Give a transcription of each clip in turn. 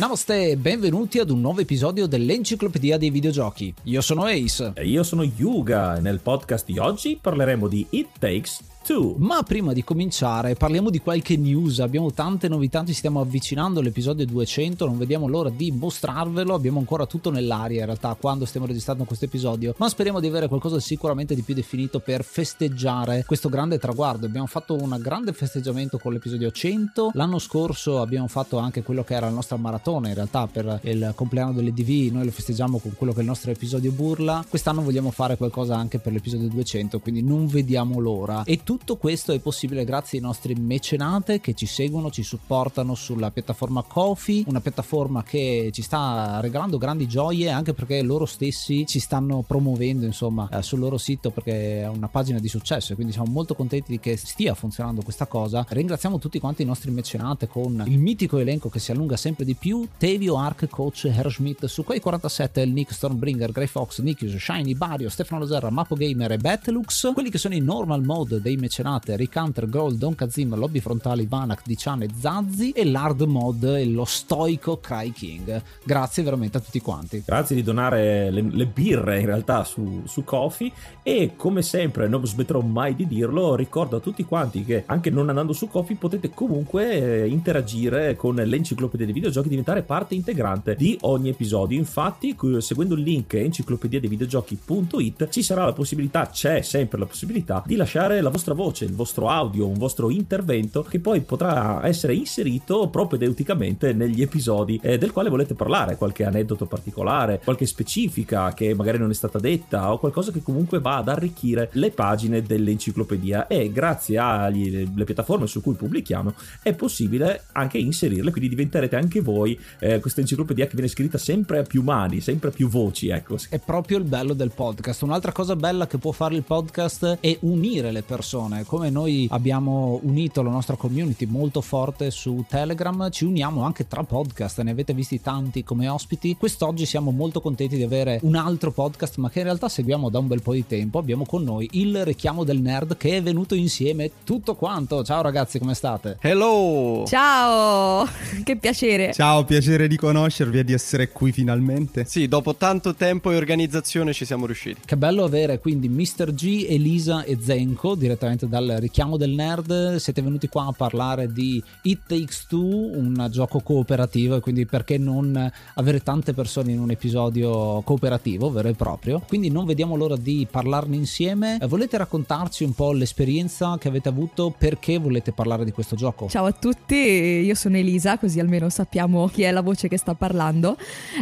Namaste e benvenuti ad un nuovo episodio dell'Enciclopedia dei Videogiochi. Io sono Ace. E io sono Yuga nel podcast di oggi parleremo di It Takes 2. Ma prima di cominciare parliamo di qualche news, abbiamo tante novità, ci stiamo avvicinando all'episodio 200, non vediamo l'ora di mostrarvelo, abbiamo ancora tutto nell'aria in realtà quando stiamo registrando questo episodio, ma speriamo di avere qualcosa sicuramente di più definito per festeggiare questo grande traguardo. Abbiamo fatto un grande festeggiamento con l'episodio 100, l'anno scorso abbiamo fatto anche quello che era la nostra maratona in realtà per il compleanno dell'EDV, noi lo festeggiamo con quello che è il nostro episodio burla, quest'anno vogliamo fare qualcosa anche per l'episodio 200, quindi non vediamo l'ora. E tutto questo è possibile grazie ai nostri mecenate che ci seguono, ci supportano sulla piattaforma Kofi, una piattaforma che ci sta regalando grandi gioie anche perché loro stessi ci stanno promuovendo insomma eh, sul loro sito perché è una pagina di successo. E quindi siamo molto contenti che stia funzionando questa cosa. Ringraziamo tutti quanti i nostri mecenate con il mitico elenco che si allunga sempre di più, Tevio, Ark, Coach, Herschmidt, su quei 47 il Nick, Stormbringer, Grey Fox, Nikius, Shiny, Bario, Stefano Loserra, Mapo Gamer e Battlex, quelli che sono i normal mode dei mecenate Rick Hunter, Gold, Don Kazim, Lobby Frontali, Vanak, Dician e Zazzi e l'hard mod e lo stoico Cry King. Grazie veramente a tutti quanti. Grazie di donare le, le birre in realtà su, su Kofi e come sempre non smetterò mai di dirlo, ricordo a tutti quanti che anche non andando su Kofi potete comunque eh, interagire con l'enciclopedia dei videogiochi diventare parte integrante di ogni episodio. Infatti seguendo il link enciclopedia-dei-videogiochi.it ci sarà la possibilità, c'è sempre la possibilità di lasciare la vostra voce il vostro audio, un vostro intervento che poi potrà essere inserito propedeuticamente negli episodi eh, del quale volete parlare, qualche aneddoto particolare, qualche specifica che magari non è stata detta o qualcosa che comunque va ad arricchire le pagine dell'enciclopedia e grazie alle piattaforme su cui pubblichiamo è possibile anche inserirle, quindi diventerete anche voi eh, questa enciclopedia che viene scritta sempre a più mani, sempre a più voci, ecco. È proprio il bello del podcast. Un'altra cosa bella che può fare il podcast è unire le persone, come noi abbiamo unito la nostra community molto forte su Telegram, ci uniamo anche tra podcast, ne avete visti tanti come ospiti. Quest'oggi siamo molto contenti di avere un altro podcast, ma che in realtà seguiamo da un bel po' di tempo. Abbiamo con noi il richiamo del nerd che è venuto insieme tutto quanto. Ciao ragazzi, come state? Hello! Ciao! Che piacere! Ciao, piacere di conoscervi e di essere qui finalmente. Sì, dopo tanto tempo e organizzazione ci siamo riusciti. Che bello avere quindi Mr. G, Elisa e Zenko direttamente dal richiamo del nerd. Siete venuti qua a parlare di It Takes Two, un gioco cooperativo e quindi perché non avere tante persone in un episodio cooperativo vero e proprio. Quindi non vediamo l'ora di parlarne insieme. Volete raccontarci un po' l'esperienza che avete avuto? Perché volete parlare di questo gioco? Ciao a tutti, io sono Elisa, così almeno sappiamo chi è la voce che sta parlando.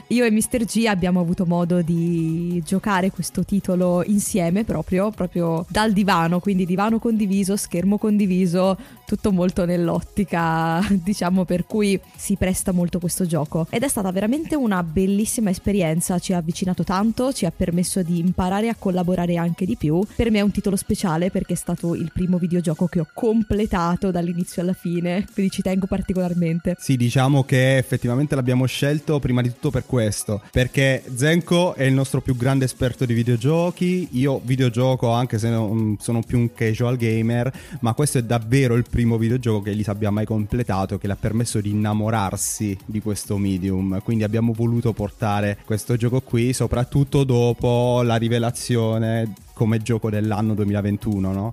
Io e Mr. G abbiamo avuto modo di giocare questo titolo insieme proprio, proprio dal divano, quindi divano condiviso, schermo condiviso, tutto molto nell'ottica, diciamo, per cui si presta molto questo gioco. Ed è stata veramente una bellissima esperienza, ci ha avvicinato tanto, ci ha permesso di imparare a collaborare anche di più. Per me è un titolo speciale perché è stato il primo videogioco che ho completato dall'inizio alla fine, quindi ci tengo particolarmente. Sì, diciamo che effettivamente l'abbiamo scelto prima di tutto per questo, perché Zenko è il nostro più grande esperto di videogiochi, io videogioco anche se non sono più un casual gamer, ma questo è davvero il primo videogioco che Elisa abbia mai completato, che le ha permesso di innamorarsi di questo medium. Quindi abbiamo voluto portare questo gioco qui, soprattutto dopo la rivelazione come gioco dell'anno 2021, no?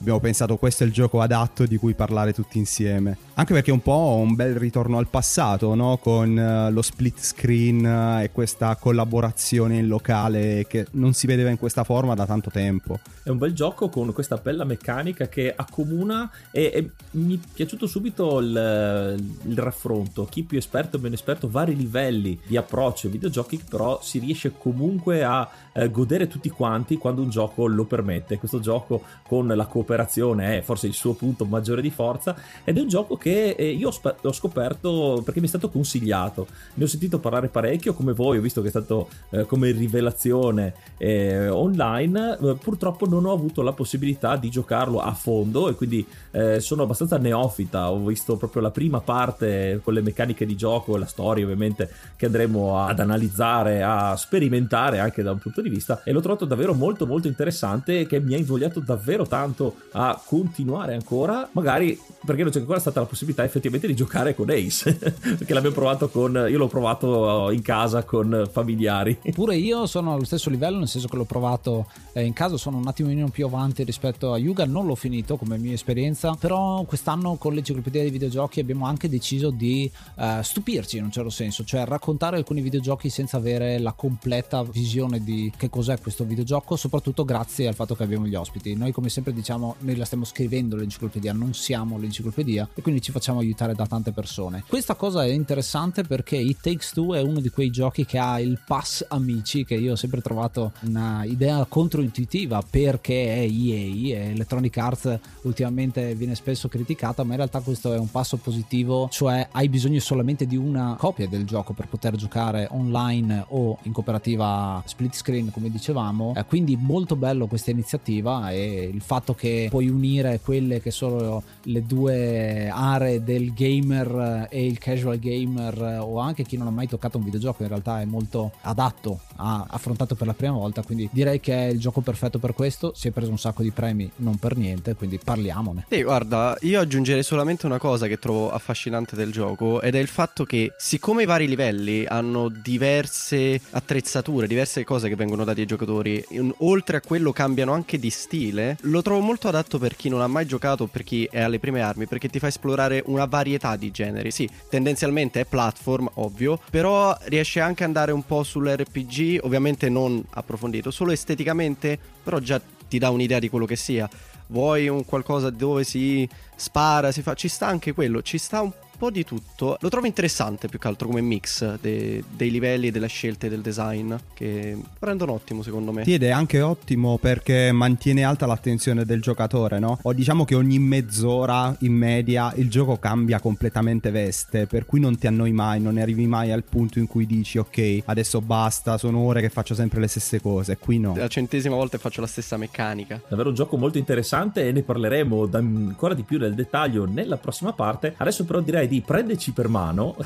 Abbiamo pensato questo è il gioco adatto di cui parlare tutti insieme. Anche perché è un po' un bel ritorno al passato, no? Con uh, lo split screen uh, e questa collaborazione in locale che non si vedeva in questa forma da tanto tempo. È un bel gioco con questa bella meccanica che accomuna e, e mi è piaciuto subito il, il raffronto. Chi più esperto e meno esperto, vari livelli di approccio ai videogiochi, però si riesce comunque a eh, godere tutti quanti quando un gioco lo permette. Questo gioco con la cooperazione è forse il suo punto maggiore di forza ed è un gioco che eh, io ho, sp- ho, scoperto perché mi è stato consigliato. Ne ho sentito parlare parecchio come voi, ho visto che è stato eh, come rivelazione eh, online. Eh, purtroppo non ho avuto la possibilità di giocarlo a fondo e quindi eh, sono abbastanza neofita. Ho visto proprio la prima parte con le meccaniche di gioco, la storia ovviamente che andremo ad analizzare, a sperimentare anche da un punto di vista e l'ho trovato davvero molto molto interessante che mi ha invogliato davvero tanto a continuare ancora, magari perché non c'è ancora stata la possibilità effettivamente di giocare con Ace, perché l'abbiamo provato con io l'ho provato in casa con familiari. Pure io sono allo stesso livello, nel senso che l'ho provato eh, in casa, sono un attimino più avanti rispetto a Yuga, non l'ho finito come mia esperienza, però quest'anno con l'enciclopedia dei videogiochi abbiamo anche deciso di eh, stupirci in un certo senso, cioè raccontare alcuni videogiochi senza avere la completa visione di che cos'è questo videogioco, soprattutto grazie al fatto che abbiamo gli ospiti. Noi come sempre diciamo, noi la stiamo scrivendo l'enciclopedia, non siamo l'enciclopedia e quindi ci facciamo aiutare da tante persone. Questa cosa è interessante perché It Takes Two è uno di quei giochi che ha il pass amici che io ho sempre trovato una idea controintuitiva perché è EA e Electronic Arts ultimamente viene spesso criticata, ma in realtà questo è un passo positivo, cioè hai bisogno solamente di una copia del gioco per poter giocare online o in cooperativa split screen come dicevamo, eh, quindi molto bello questa iniziativa e il fatto che puoi unire quelle che sono le due aree del gamer e il casual gamer o anche chi non ha mai toccato un videogioco in realtà è molto adatto a affrontato per la prima volta quindi direi che è il gioco perfetto per questo. Si è preso un sacco di premi non per niente quindi parliamone. Sì guarda io aggiungerei solamente una cosa che trovo affascinante del gioco ed è il fatto che siccome i vari livelli hanno diverse attrezzature diverse cose che vengono date ai giocatori. Oltre a quello cambiano anche di stile lo trovo molto adatto per chi non ha mai giocato per chi è alle prime armi perché ti fa esplorare una varietà di generi. Sì tendenzialmente è platform ovvio però riesce anche ad andare un po' sull'RPG ovviamente non approfondito solo esteticamente però già ti dà un'idea di quello che sia. Vuoi un qualcosa dove si spara si fa ci sta anche quello ci sta un po' di tutto. Lo trovo interessante più che altro come mix de- dei livelli, delle scelte del design, che rendono ottimo secondo me. Sì, ed è anche ottimo perché mantiene alta l'attenzione del giocatore, no? O diciamo che ogni mezz'ora in media il gioco cambia completamente veste, per cui non ti annoi mai, non arrivi mai al punto in cui dici ok, adesso basta, sono ore che faccio sempre le stesse cose. Qui no. La centesima volta faccio la stessa meccanica. Davvero un gioco molto interessante e ne parleremo ancora di più nel dettaglio nella prossima parte. Adesso però direi di prenderci per mano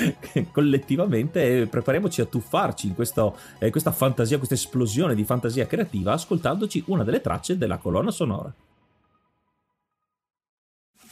collettivamente e prepariamoci a tuffarci in questo, eh, questa fantasia, questa esplosione di fantasia creativa ascoltandoci una delle tracce della colonna sonora.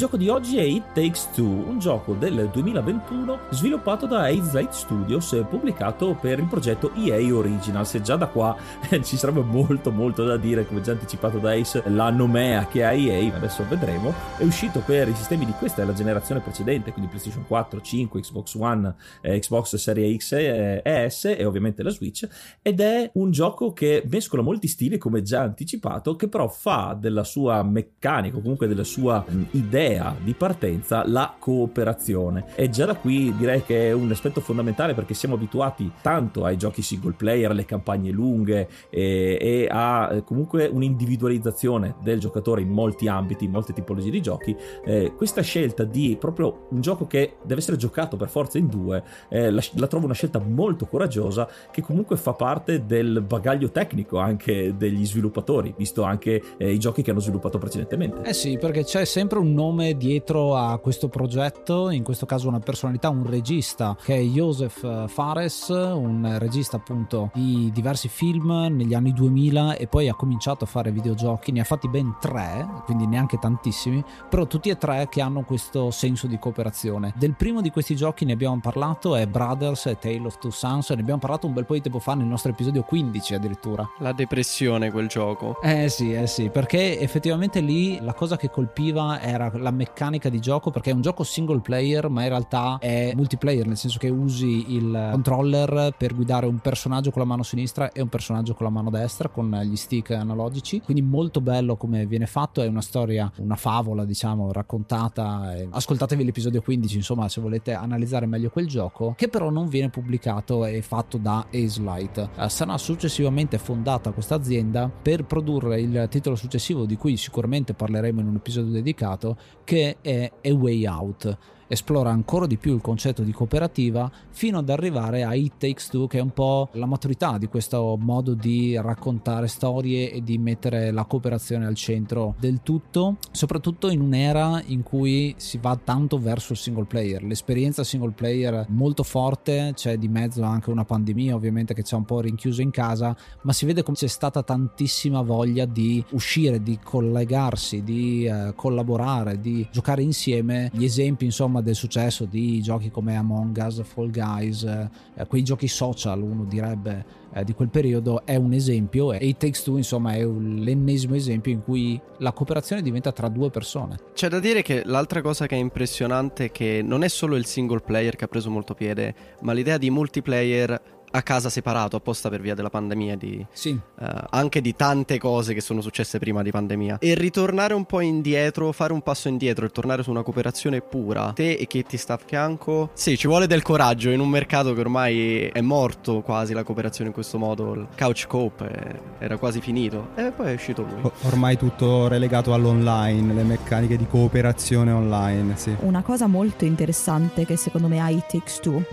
Gioco di oggi è It Takes Two, un gioco del 2021 sviluppato da Ace Light Studios e pubblicato per il progetto EA Originals. E già da qua ci sarebbe molto molto da dire, come già anticipato da Ace, la nomea che ha EA, adesso vedremo, è uscito per i sistemi di questa e la generazione precedente, quindi PlayStation 4, 5, Xbox One, eh, Xbox Series X e eh, S e ovviamente la Switch, ed è un gioco che mescola molti stili, come già anticipato, che però fa della sua meccanica, comunque della sua mh, idea idea di partenza la cooperazione. E già da qui direi che è un aspetto fondamentale perché siamo abituati tanto ai giochi single player, alle campagne lunghe e, e a eh, comunque un'individualizzazione del giocatore in molti ambiti, in molte tipologie di giochi. Eh, questa scelta di proprio un gioco che deve essere giocato per forza in due, eh, la, la trovo una scelta molto coraggiosa che comunque fa parte del bagaglio tecnico anche degli sviluppatori, visto anche eh, i giochi che hanno sviluppato precedentemente. Eh sì, perché c'è sempre un nome dietro a questo progetto, in questo caso una personalità, un regista che è Joseph Fares, un regista appunto di diversi film negli anni 2000 e poi ha cominciato a fare videogiochi, ne ha fatti ben tre, quindi neanche tantissimi, però tutti e tre che hanno questo senso di cooperazione. Del primo di questi giochi ne abbiamo parlato, è Brothers e Tale of Two Sons, ne abbiamo parlato un bel po' di tempo fa nel nostro episodio 15 addirittura. La depressione quel gioco. Eh sì, eh sì, perché effettivamente lì la cosa che colpiva era la meccanica di gioco, perché è un gioco single player, ma in realtà è multiplayer, nel senso che usi il controller per guidare un personaggio con la mano sinistra e un personaggio con la mano destra, con gli stick analogici. Quindi molto bello come viene fatto, è una storia, una favola, diciamo, raccontata. Ascoltatevi l'episodio 15, insomma, se volete analizzare meglio quel gioco, che però non viene pubblicato e fatto da Ace Light. Uh, sarà successivamente fondata questa azienda per produrre il titolo successivo di cui sicuramente parleremo in un episodio dedicato, che è A Way Out esplora ancora di più il concetto di cooperativa fino ad arrivare a It Takes Two che è un po' la maturità di questo modo di raccontare storie e di mettere la cooperazione al centro del tutto soprattutto in un'era in cui si va tanto verso il single player. L'esperienza single player molto forte c'è di mezzo anche una pandemia ovviamente che ci ha un po' rinchiuso in casa ma si vede come c'è stata tantissima voglia di uscire di collegarsi di eh, collaborare di giocare insieme. Gli esempi insomma del successo di giochi come Among Us, Fall Guys, eh, quei giochi social, uno direbbe, eh, di quel periodo, è un esempio e It Takes Two, insomma, è l'ennesimo esempio in cui la cooperazione diventa tra due persone. C'è da dire che l'altra cosa che è impressionante è che non è solo il single player che ha preso molto piede, ma l'idea di multiplayer a casa separato apposta per via della pandemia di, sì. uh, anche di tante cose che sono successe prima di pandemia e ritornare un po' indietro fare un passo indietro e tornare su una cooperazione pura te e chi ti sta a fianco sì ci vuole del coraggio in un mercato che ormai è morto quasi la cooperazione in questo modo il couch cope eh, era quasi finito e poi è uscito lui ormai tutto relegato all'online le meccaniche di cooperazione online sì. una cosa molto interessante che secondo me ha It Takes Two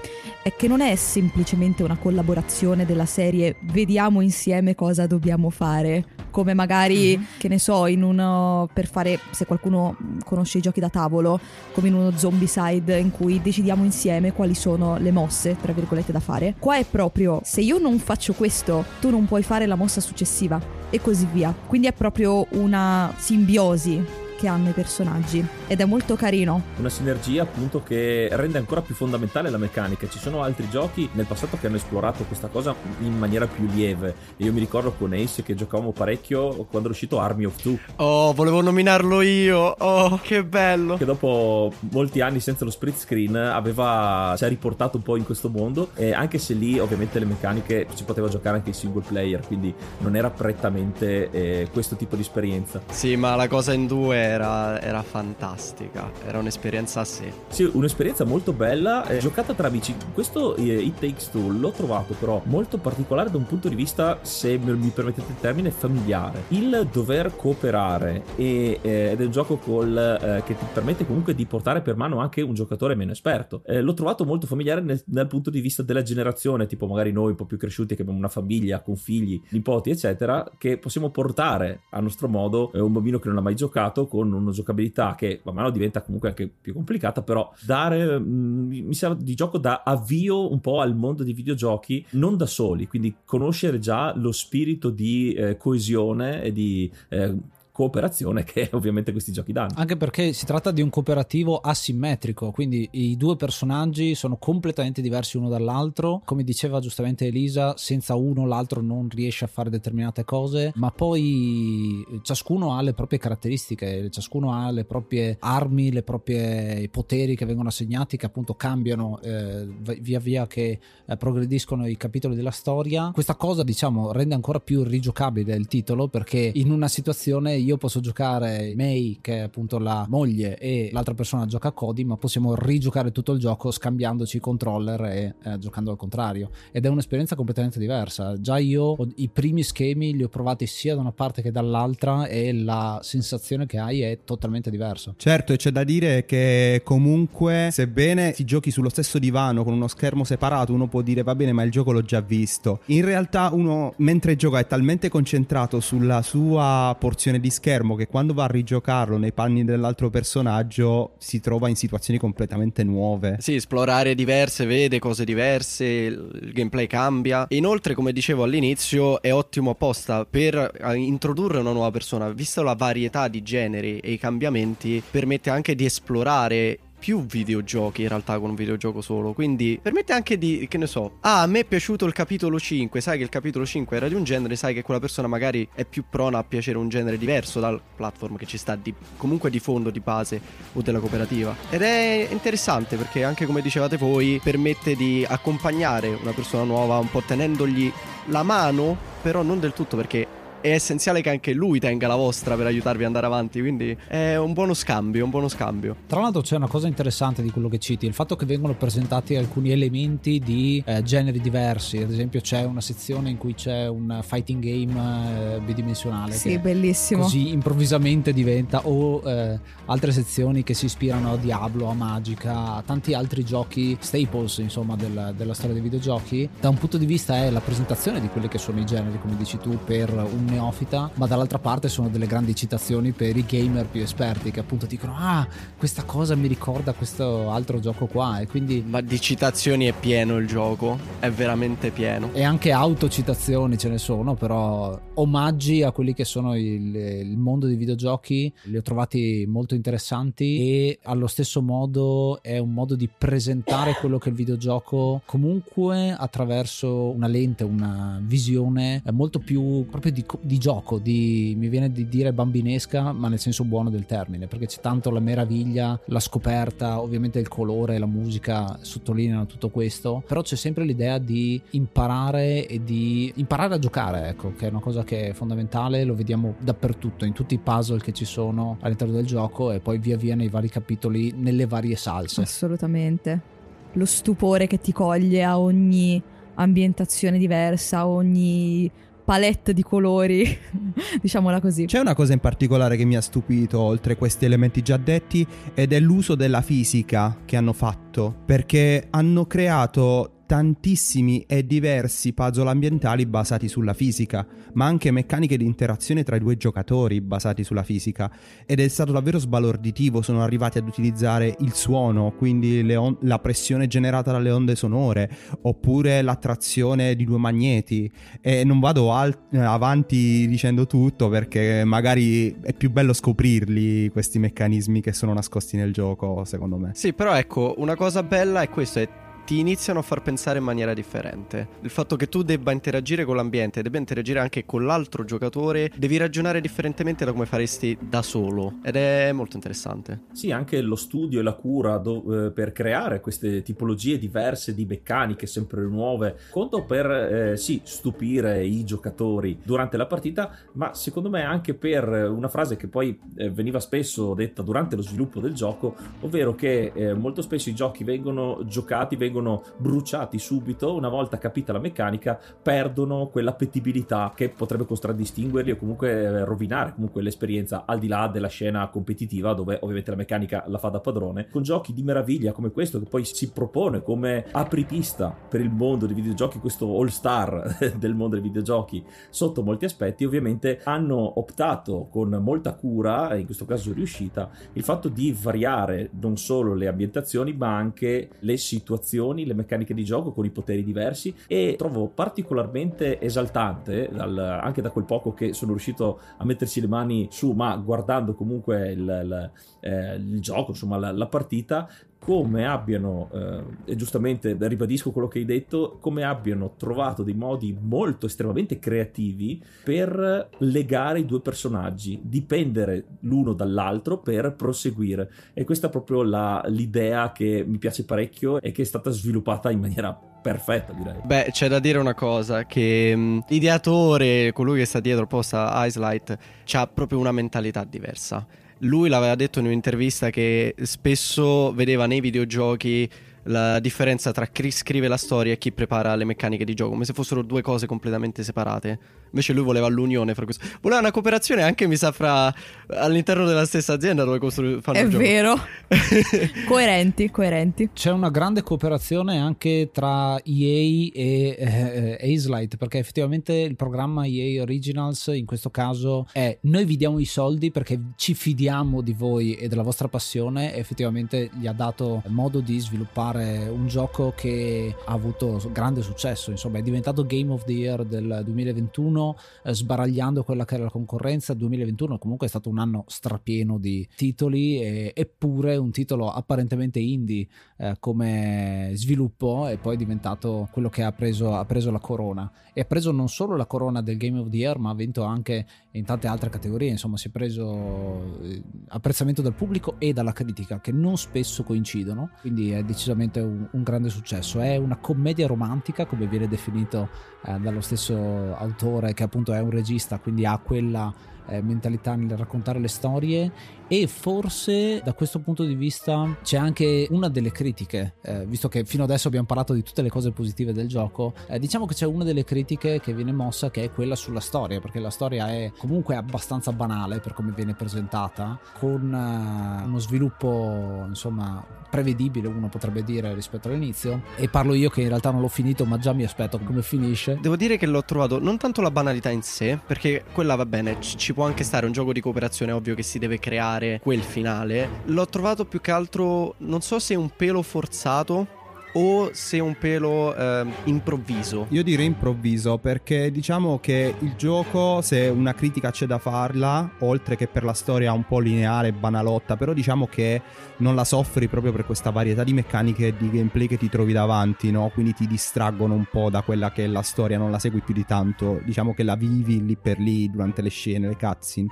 è che non è semplicemente una collaborazione della serie vediamo insieme cosa dobbiamo fare. Come magari mm-hmm. che ne so in uno per fare se qualcuno conosce i giochi da tavolo come in uno zombie side in cui decidiamo insieme quali sono le mosse tra virgolette da fare. Qua è proprio se io non faccio questo tu non puoi fare la mossa successiva. E così via. Quindi è proprio una simbiosi che hanno i personaggi ed è molto carino. Una sinergia appunto che rende ancora più fondamentale la meccanica. Ci sono altri giochi nel passato che hanno esplorato questa cosa in maniera più lieve. Io mi ricordo con Ace che giocavamo parecchio quando è uscito Army of Two. Oh, volevo nominarlo io. Oh, che bello. Che dopo molti anni senza lo split screen aveva ci ha riportato un po' in questo mondo e anche se lì ovviamente le meccaniche si poteva giocare anche in single player, quindi non era prettamente eh, questo tipo di esperienza. Sì, ma la cosa in due era, era, fantastica, era un'esperienza a sé. Sì, un'esperienza molto bella, eh, giocata tra amici. Questo eh, It Takes Two l'ho trovato però molto particolare da un punto di vista, se mi permettete il termine, familiare. Il dover cooperare e, eh, ed è un gioco col, eh, che ti permette comunque di portare per mano anche un giocatore meno esperto. Eh, l'ho trovato molto familiare nel, dal punto di vista della generazione, tipo magari noi un po' più cresciuti che abbiamo una famiglia con figli, nipoti, eccetera, che possiamo portare a nostro modo eh, un bambino che non ha mai giocato con una giocabilità che man mano diventa comunque anche più complicata, però dare, mm, mi sa, di gioco da avvio un po' al mondo dei videogiochi, non da soli, quindi conoscere già lo spirito di eh, coesione e di eh, cooperazione che ovviamente questi giochi danno. Anche perché si tratta di un cooperativo asimmetrico, quindi i due personaggi sono completamente diversi uno dall'altro. Come diceva giustamente Elisa, senza uno l'altro non riesce a fare determinate cose, ma poi ciascuno ha le proprie caratteristiche, ciascuno ha le proprie armi, le proprie poteri che vengono assegnati che appunto cambiano eh, via via che eh, progrediscono i capitoli della storia. Questa cosa, diciamo, rende ancora più rigiocabile il titolo perché in una situazione io posso giocare May, che è appunto la moglie, e l'altra persona gioca Cody, ma possiamo rigiocare tutto il gioco scambiandoci i controller e eh, giocando al contrario. Ed è un'esperienza completamente diversa. Già io i primi schemi li ho provati sia da una parte che dall'altra e la sensazione che hai è totalmente diversa. Certo, e c'è da dire che comunque, sebbene si giochi sullo stesso divano con uno schermo separato, uno può dire va bene, ma il gioco l'ho già visto. In realtà uno mentre gioca è talmente concentrato sulla sua porzione di schermo che quando va a rigiocarlo nei panni dell'altro personaggio si trova in situazioni completamente nuove. Sì, esplorare diverse, vede cose diverse, il gameplay cambia. Inoltre, come dicevo all'inizio, è ottimo apposta per eh, introdurre una nuova persona, visto la varietà di generi e i cambiamenti, permette anche di esplorare più videogiochi in realtà con un videogioco solo. Quindi permette anche di, che ne so, ah, a me è piaciuto il capitolo 5, sai che il capitolo 5 era di un genere, sai che quella persona magari è più prona a piacere un genere diverso dal platform che ci sta di, comunque di fondo, di base o della cooperativa. Ed è interessante perché anche come dicevate voi permette di accompagnare una persona nuova un po' tenendogli la mano, però non del tutto perché è essenziale che anche lui tenga la vostra per aiutarvi ad andare avanti. Quindi è un buono scambio, un buono scambio. Tra l'altro c'è una cosa interessante di quello che citi, il fatto che vengono presentati alcuni elementi di eh, generi diversi. Ad esempio c'è una sezione in cui c'è un fighting game eh, bidimensionale. Sì, bellissimo. Così improvvisamente diventa, o eh, altre sezioni che si ispirano a Diablo, a Magica, a tanti altri giochi staples, insomma, del, della storia dei videogiochi. Da un punto di vista è la presentazione di quelli che sono i generi, come dici tu, per un neofita, ma dall'altra parte sono delle grandi citazioni per i gamer più esperti che appunto dicono ah questa cosa mi ricorda questo altro gioco qua e quindi... Ma di citazioni è pieno il gioco, è veramente pieno. E anche autocitazioni ce ne sono, però omaggi a quelli che sono il, il mondo dei videogiochi li ho trovati molto interessanti e allo stesso modo è un modo di presentare quello che è il videogioco comunque attraverso una lente, una visione molto più proprio di di gioco, di, mi viene di dire bambinesca, ma nel senso buono del termine, perché c'è tanto la meraviglia, la scoperta, ovviamente il colore, la musica sottolineano tutto questo, però c'è sempre l'idea di imparare e di imparare a giocare, ecco, che è una cosa che è fondamentale, lo vediamo dappertutto, in tutti i puzzle che ci sono all'interno del gioco e poi via via nei vari capitoli, nelle varie salse. Assolutamente. Lo stupore che ti coglie a ogni ambientazione diversa, ogni palette di colori, diciamola così. C'è una cosa in particolare che mi ha stupito oltre questi elementi già detti ed è l'uso della fisica che hanno fatto, perché hanno creato tantissimi e diversi puzzle ambientali basati sulla fisica, ma anche meccaniche di interazione tra i due giocatori basati sulla fisica. Ed è stato davvero sbalorditivo, sono arrivati ad utilizzare il suono, quindi on- la pressione generata dalle onde sonore, oppure l'attrazione di due magneti. E non vado al- avanti dicendo tutto perché magari è più bello scoprirli questi meccanismi che sono nascosti nel gioco, secondo me. Sì, però ecco, una cosa bella è questo, è ti iniziano a far pensare in maniera differente. Il fatto che tu debba interagire con l'ambiente, debba interagire anche con l'altro giocatore, devi ragionare differentemente da come faresti da solo ed è molto interessante. Sì, anche lo studio e la cura do, eh, per creare queste tipologie diverse di meccaniche sempre nuove, conto per eh, sì, stupire i giocatori durante la partita, ma secondo me anche per una frase che poi eh, veniva spesso detta durante lo sviluppo del gioco, ovvero che eh, molto spesso i giochi vengono giocati, vengono vengono bruciati subito, una volta capita la meccanica, perdono quell'appetibilità che potrebbe contraddistinguerli o comunque eh, rovinare comunque l'esperienza al di là della scena competitiva dove ovviamente la meccanica la fa da padrone. Con giochi di meraviglia come questo che poi si propone come apripista per il mondo dei videogiochi, questo all star del mondo dei videogiochi sotto molti aspetti, ovviamente hanno optato con molta cura, in questo caso riuscita, il fatto di variare non solo le ambientazioni ma anche le situazioni azioni, le meccaniche di gioco con i poteri diversi e trovo particolarmente esaltante dal, anche da quel poco che sono riuscito a metterci le mani su, ma guardando comunque il, il, eh, il gioco, insomma la, la partita, come abbiano, eh, e giustamente ribadisco quello che hai detto, come abbiano trovato dei modi molto estremamente creativi per legare i due personaggi, dipendere l'uno dall'altro per proseguire. E questa è proprio la, l'idea che mi piace parecchio e che è stata sviluppata in maniera perfetta, direi. Beh, c'è da dire una cosa: che mh, l'ideatore, colui che sta dietro il post a Icelight, ha proprio una mentalità diversa. Lui l'aveva detto in un'intervista che spesso vedeva nei videogiochi la differenza tra chi scrive la storia e chi prepara le meccaniche di gioco, come se fossero due cose completamente separate. Invece lui voleva l'unione fra questo. Voleva una cooperazione anche, mi sa, fra all'interno della stessa azienda dove costru- fanno È il gioco. vero. coerenti, coerenti. C'è una grande cooperazione anche tra EA e eh, Hazelight perché effettivamente il programma EA Originals in questo caso è noi vi diamo i soldi perché ci fidiamo di voi e della vostra passione e effettivamente gli ha dato modo di sviluppare un gioco che ha avuto grande successo. Insomma è diventato Game of the Year del 2021 eh, sbaragliando quella che era la concorrenza. 2021 comunque è stato un anno strapieno di titoli e- eppure un titolo apparentemente indie eh, come sviluppo e poi è diventato quello che ha preso, ha preso la corona. E ha preso non solo la corona del Game of the Year ma ha vinto anche in tante altre categorie insomma si è preso eh, apprezzamento dal pubblico e dalla critica che non spesso coincidono quindi è decisamente un, un grande successo. È una commedia romantica come viene definito eh, dallo stesso autore che appunto è un regista quindi ha quella eh, mentalità nel raccontare le storie e forse da questo punto di vista c'è anche una delle critiche, eh, visto che fino adesso abbiamo parlato di tutte le cose positive del gioco, eh, diciamo che c'è una delle critiche che viene mossa che è quella sulla storia, perché la storia è comunque abbastanza banale per come viene presentata, con eh, uno sviluppo insomma prevedibile uno potrebbe dire rispetto all'inizio e parlo io che in realtà non l'ho finito ma già mi aspetto come finisce. Devo dire che l'ho trovato non tanto la banalità in sé, perché quella va bene, ci, ci può anche stare un gioco di cooperazione, ovvio che si deve creare quel finale. L'ho trovato più che altro, non so se un pelo forzato o se un pelo ehm, improvviso. Io direi improvviso perché diciamo che il gioco, se una critica c'è da farla, oltre che per la storia un po' lineare banalotta, però diciamo che non la soffri proprio per questa varietà di meccaniche e di gameplay che ti trovi davanti, no? Quindi ti distraggono un po' da quella che è la storia, non la segui più di tanto, diciamo che la vivi lì per lì durante le scene, le cutscene.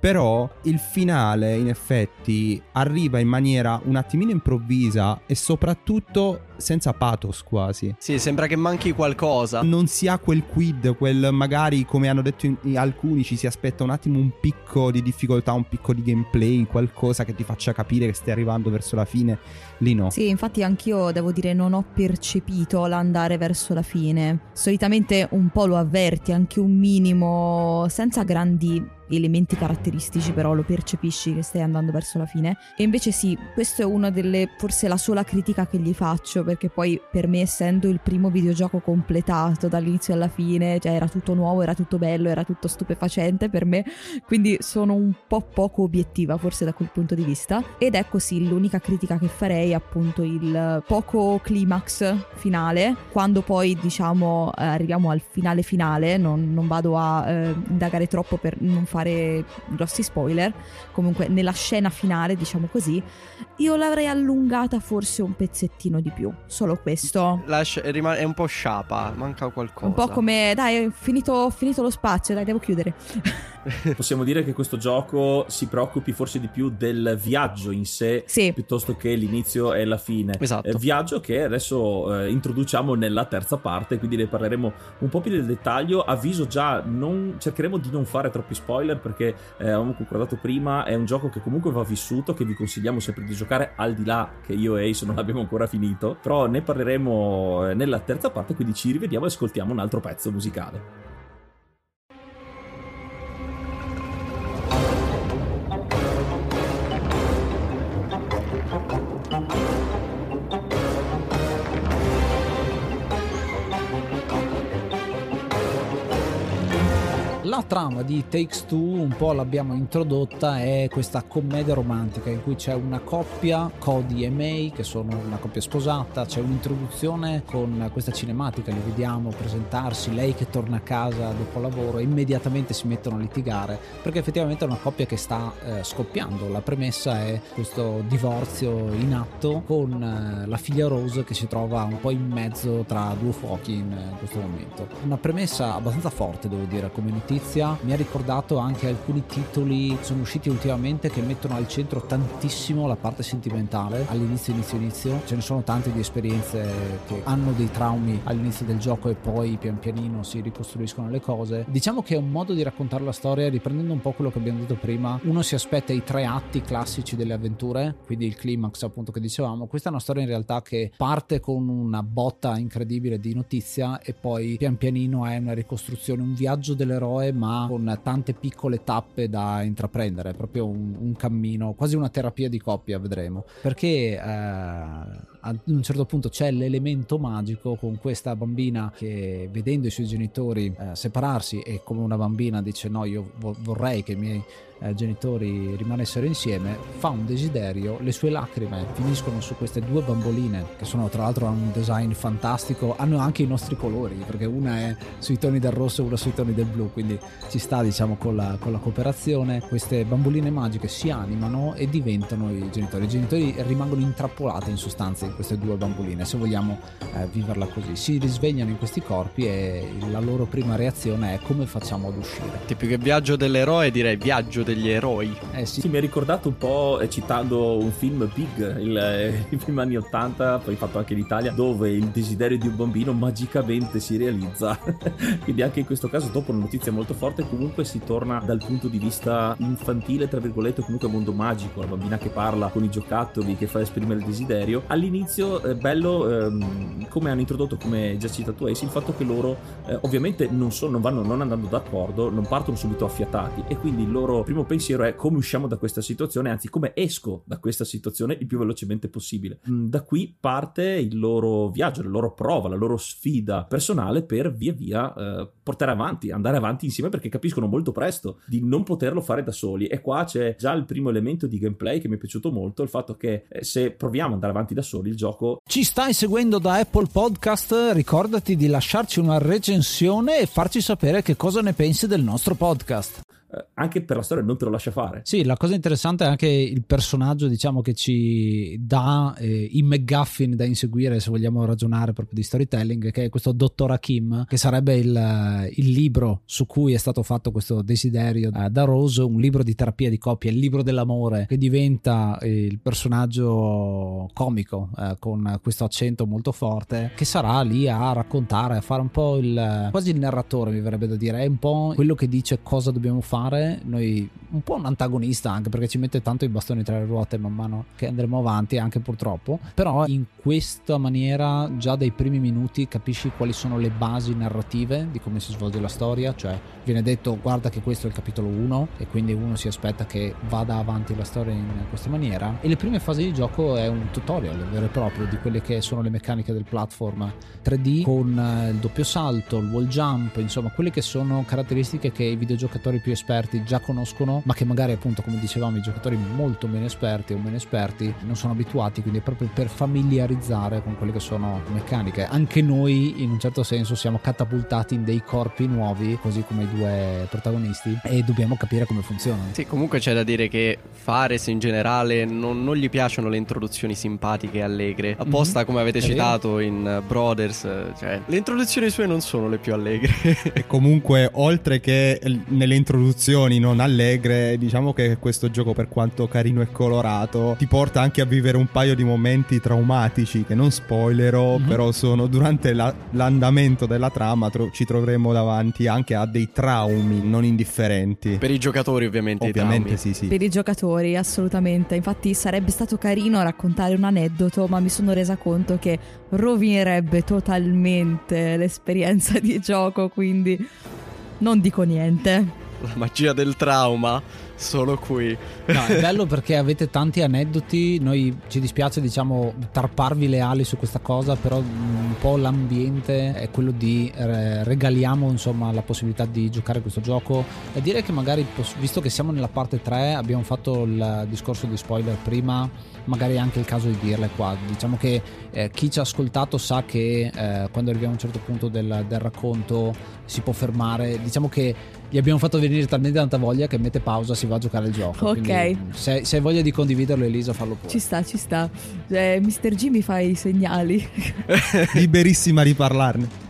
Però il finale, in effetti, arriva in maniera un attimino improvvisa e soprattutto senza pathos quasi. Sì, sembra che manchi qualcosa. Non si ha quel quid, quel magari come hanno detto in- in alcuni ci si aspetta un attimo un picco di difficoltà, un picco di gameplay, qualcosa che ti faccia capire che stai arrivando verso la fine. Lì no. Sì, infatti anch'io devo dire non ho percepito l'andare verso la fine. Solitamente un po' lo avverti, anche un minimo, senza grandi elementi caratteristici, però lo percepisci che stai andando verso la fine. E invece sì, questa è una delle, forse la sola critica che gli faccio, perché poi per me essendo il primo videogioco completato dall'inizio alla fine, cioè era tutto nuovo, era tutto bello, era tutto stupefacente per me, quindi sono un po' poco obiettiva forse da quel punto di vista. Ed ecco sì, l'unica critica che farei appunto il poco climax finale, quando poi diciamo arriviamo al finale finale, non, non vado a eh, indagare troppo per non fare grossi spoiler, comunque nella scena finale diciamo così, io l'avrei allungata forse un pezzettino di più, solo questo. La sci- rima- è un po' sciapa, manca qualcosa. Un po' come, dai, ho finito, ho finito lo spazio, dai, devo chiudere. Possiamo dire che questo gioco si preoccupi forse di più del viaggio in sé Sì. piuttosto che l'inizio e la fine. Esatto. Eh, viaggio che adesso eh, introduciamo nella terza parte, quindi ne parleremo un po' più nel dettaglio. Avviso già, non, cercheremo di non fare troppi spoiler perché eh, avevamo concordato prima, è un gioco che comunque va vissuto, che vi consigliamo sempre di giocare al di là che io e Ace non l'abbiamo ancora finito, però ne parleremo eh, nella terza parte, quindi ci rivediamo e ascoltiamo un altro pezzo musicale. La trama di Takes Two un po' l'abbiamo introdotta, è questa commedia romantica in cui c'è una coppia, Cody e May, che sono una coppia sposata, c'è un'introduzione con questa cinematica, li vediamo presentarsi, lei che torna a casa dopo lavoro e immediatamente si mettono a litigare, perché effettivamente è una coppia che sta eh, scoppiando. La premessa è questo divorzio in atto con eh, la figlia Rose che si trova un po' in mezzo tra due fuochi in, in questo momento. Una premessa abbastanza forte, devo dire, come notizia. Mi ha ricordato anche alcuni titoli che sono usciti ultimamente che mettono al centro tantissimo la parte sentimentale all'inizio, inizio, inizio. Ce ne sono tante di esperienze che hanno dei traumi all'inizio del gioco e poi pian pianino si ricostruiscono le cose. Diciamo che è un modo di raccontare la storia riprendendo un po' quello che abbiamo detto prima. Uno si aspetta i tre atti classici delle avventure, quindi il climax appunto che dicevamo. Questa è una storia in realtà che parte con una botta incredibile di notizia e poi pian pianino è una ricostruzione, un viaggio dell'eroe ma con tante piccole tappe da intraprendere, proprio un, un cammino, quasi una terapia di coppia vedremo. Perché eh, ad un certo punto c'è l'elemento magico con questa bambina che vedendo i suoi genitori eh, separarsi e come una bambina dice no io vo- vorrei che i miei eh, genitori rimanessero insieme, fa un desiderio, le sue lacrime finiscono su queste due bamboline che sono tra l'altro hanno un design fantastico, hanno anche i nostri colori perché una è sui toni del rosso e una sui toni del blu, quindi ci sta diciamo con la, con la cooperazione, queste bamboline magiche si animano e diventano i genitori, i genitori rimangono intrappolati in sostanza in queste due bamboline, se vogliamo eh, viverla così, si risvegliano in questi corpi e la loro prima reazione è come facciamo ad uscire. Più che viaggio dell'eroe direi viaggio degli eroi. Eh sì, Sì, mi ha ricordato un po', eh, citando un film Big, il, eh, il film anni 80, poi fatto anche in Italia, dove il desiderio di un bambino magicamente si realizza. Quindi anche in questo caso, dopo una notizia molto forte, comunque si torna dal punto di vista infantile, tra virgolette, comunque mondo magico, la bambina che parla con i giocattoli, che fa esprimere il desiderio. All'inizio è bello, ehm, come hanno introdotto, come già citato Ace, il fatto che loro eh, ovviamente non, sono, non vanno non andando d'accordo, non partono subito affiatati e quindi il loro primo pensiero è come usciamo da questa situazione, anzi come esco da questa situazione il più velocemente possibile. Mm, Da qui parte il loro viaggio, la loro prova, la loro sfida personale per via via eh, portare avanti, andare avanti insieme perché capiscono molto presto di non poterlo fare da soli e qua c'è già il primo elemento di gameplay che mi è piaciuto molto, il fatto che eh, se proviamo ad andare avanti da soli il gioco Ci stai seguendo da Apple Podcast? Ricordati di lasciarci una recensione e farci sapere che cosa ne pensi del nostro podcast. Eh, anche per la storia non te lo lascia fare. Sì, la cosa interessante è anche il personaggio, diciamo, che ci dà eh, i McGuffin da inseguire, se vogliamo ragionare proprio di storytelling, che è questo Dottor Hakim, che sarebbe il, il libro su cui è stato fatto questo desiderio eh, da Rose, un libro di terapia di coppia, il libro dell'amore, che diventa eh, il personaggio comico, eh, con questo accento molto forte, che sarà lì a raccontare, a fare un po' il quasi il narratore, mi verrebbe da dire, è un po' quello che dice cosa dobbiamo fare. Noi un po' un antagonista anche perché ci mette tanto i bastoni tra le ruote man mano che andremo avanti, anche purtroppo. Però in questa maniera, già dai primi minuti, capisci quali sono le basi narrative di come si svolge la storia. Cioè, viene detto guarda che questo è il capitolo 1 e quindi uno si aspetta che vada avanti la storia in questa maniera. E le prime fasi di gioco è un tutorial vero e proprio di quelle che sono le meccaniche del platform 3D con eh, il doppio salto, il wall jump, insomma, quelle che sono caratteristiche che i videogiocatori più esperti già conoscono, ma che magari appunto, come dicevamo, i giocatori molto meno esperti o meno esperti non sono abituati, quindi è proprio per familiarizzare con quelle che sono meccaniche. Anche noi, in un certo senso, siamo catapultati in dei corpi nuovi, così come i due protagonisti, e dobbiamo capire come funzionano. Sì, comunque c'è da dire che Fares in generale non, non gli piacciono le introduzioni simpatiche e allegre. Apposta, Mhm, come avete è vero. citato in uh, Brothers, eh, cioè, le introduzioni sue non sono le più allegre. E comunque, oltre che nelle introduzioni non allegre, diciamo che questo gioco, per quanto carino e colorato, ti porta anche a vivere un paio di momenti traumatici che non spoilerò, Mhm. però sono durante la- l'andamento della trama tro- ci troveremo davanti anche a dei traumi non indifferenti. per i giocatori, ovviamente. Ovviamente sì, sì. Per i giocatori, assolutamente. Infatti sarebbe stato carino raccontare un aneddoto, ma mi sono resa conto che rovinerebbe totalmente l'esperienza di gioco, quindi non dico niente. La magia del trauma. Solo qui. No, è bello perché avete tanti aneddoti. Noi ci dispiace, diciamo, tarparvi le ali su questa cosa, però un po' l'ambiente è quello di eh, regaliamo insomma la possibilità di giocare questo gioco e dire che magari, visto che siamo nella parte 3, abbiamo fatto il discorso di spoiler prima, magari è anche il caso di dirle qua. Diciamo che eh, chi ci ha ascoltato sa che eh, quando arriviamo a un certo punto del, del racconto si può fermare. Diciamo che gli abbiamo fatto venire talmente tanta voglia che mette pausa, si va a giocare il gioco. Ok. Quindi, se, se hai voglia di condividerlo, Elisa, fallo pure. Ci sta, ci sta. Eh, Mr. G mi fa i segnali. Liberissima di parlarne.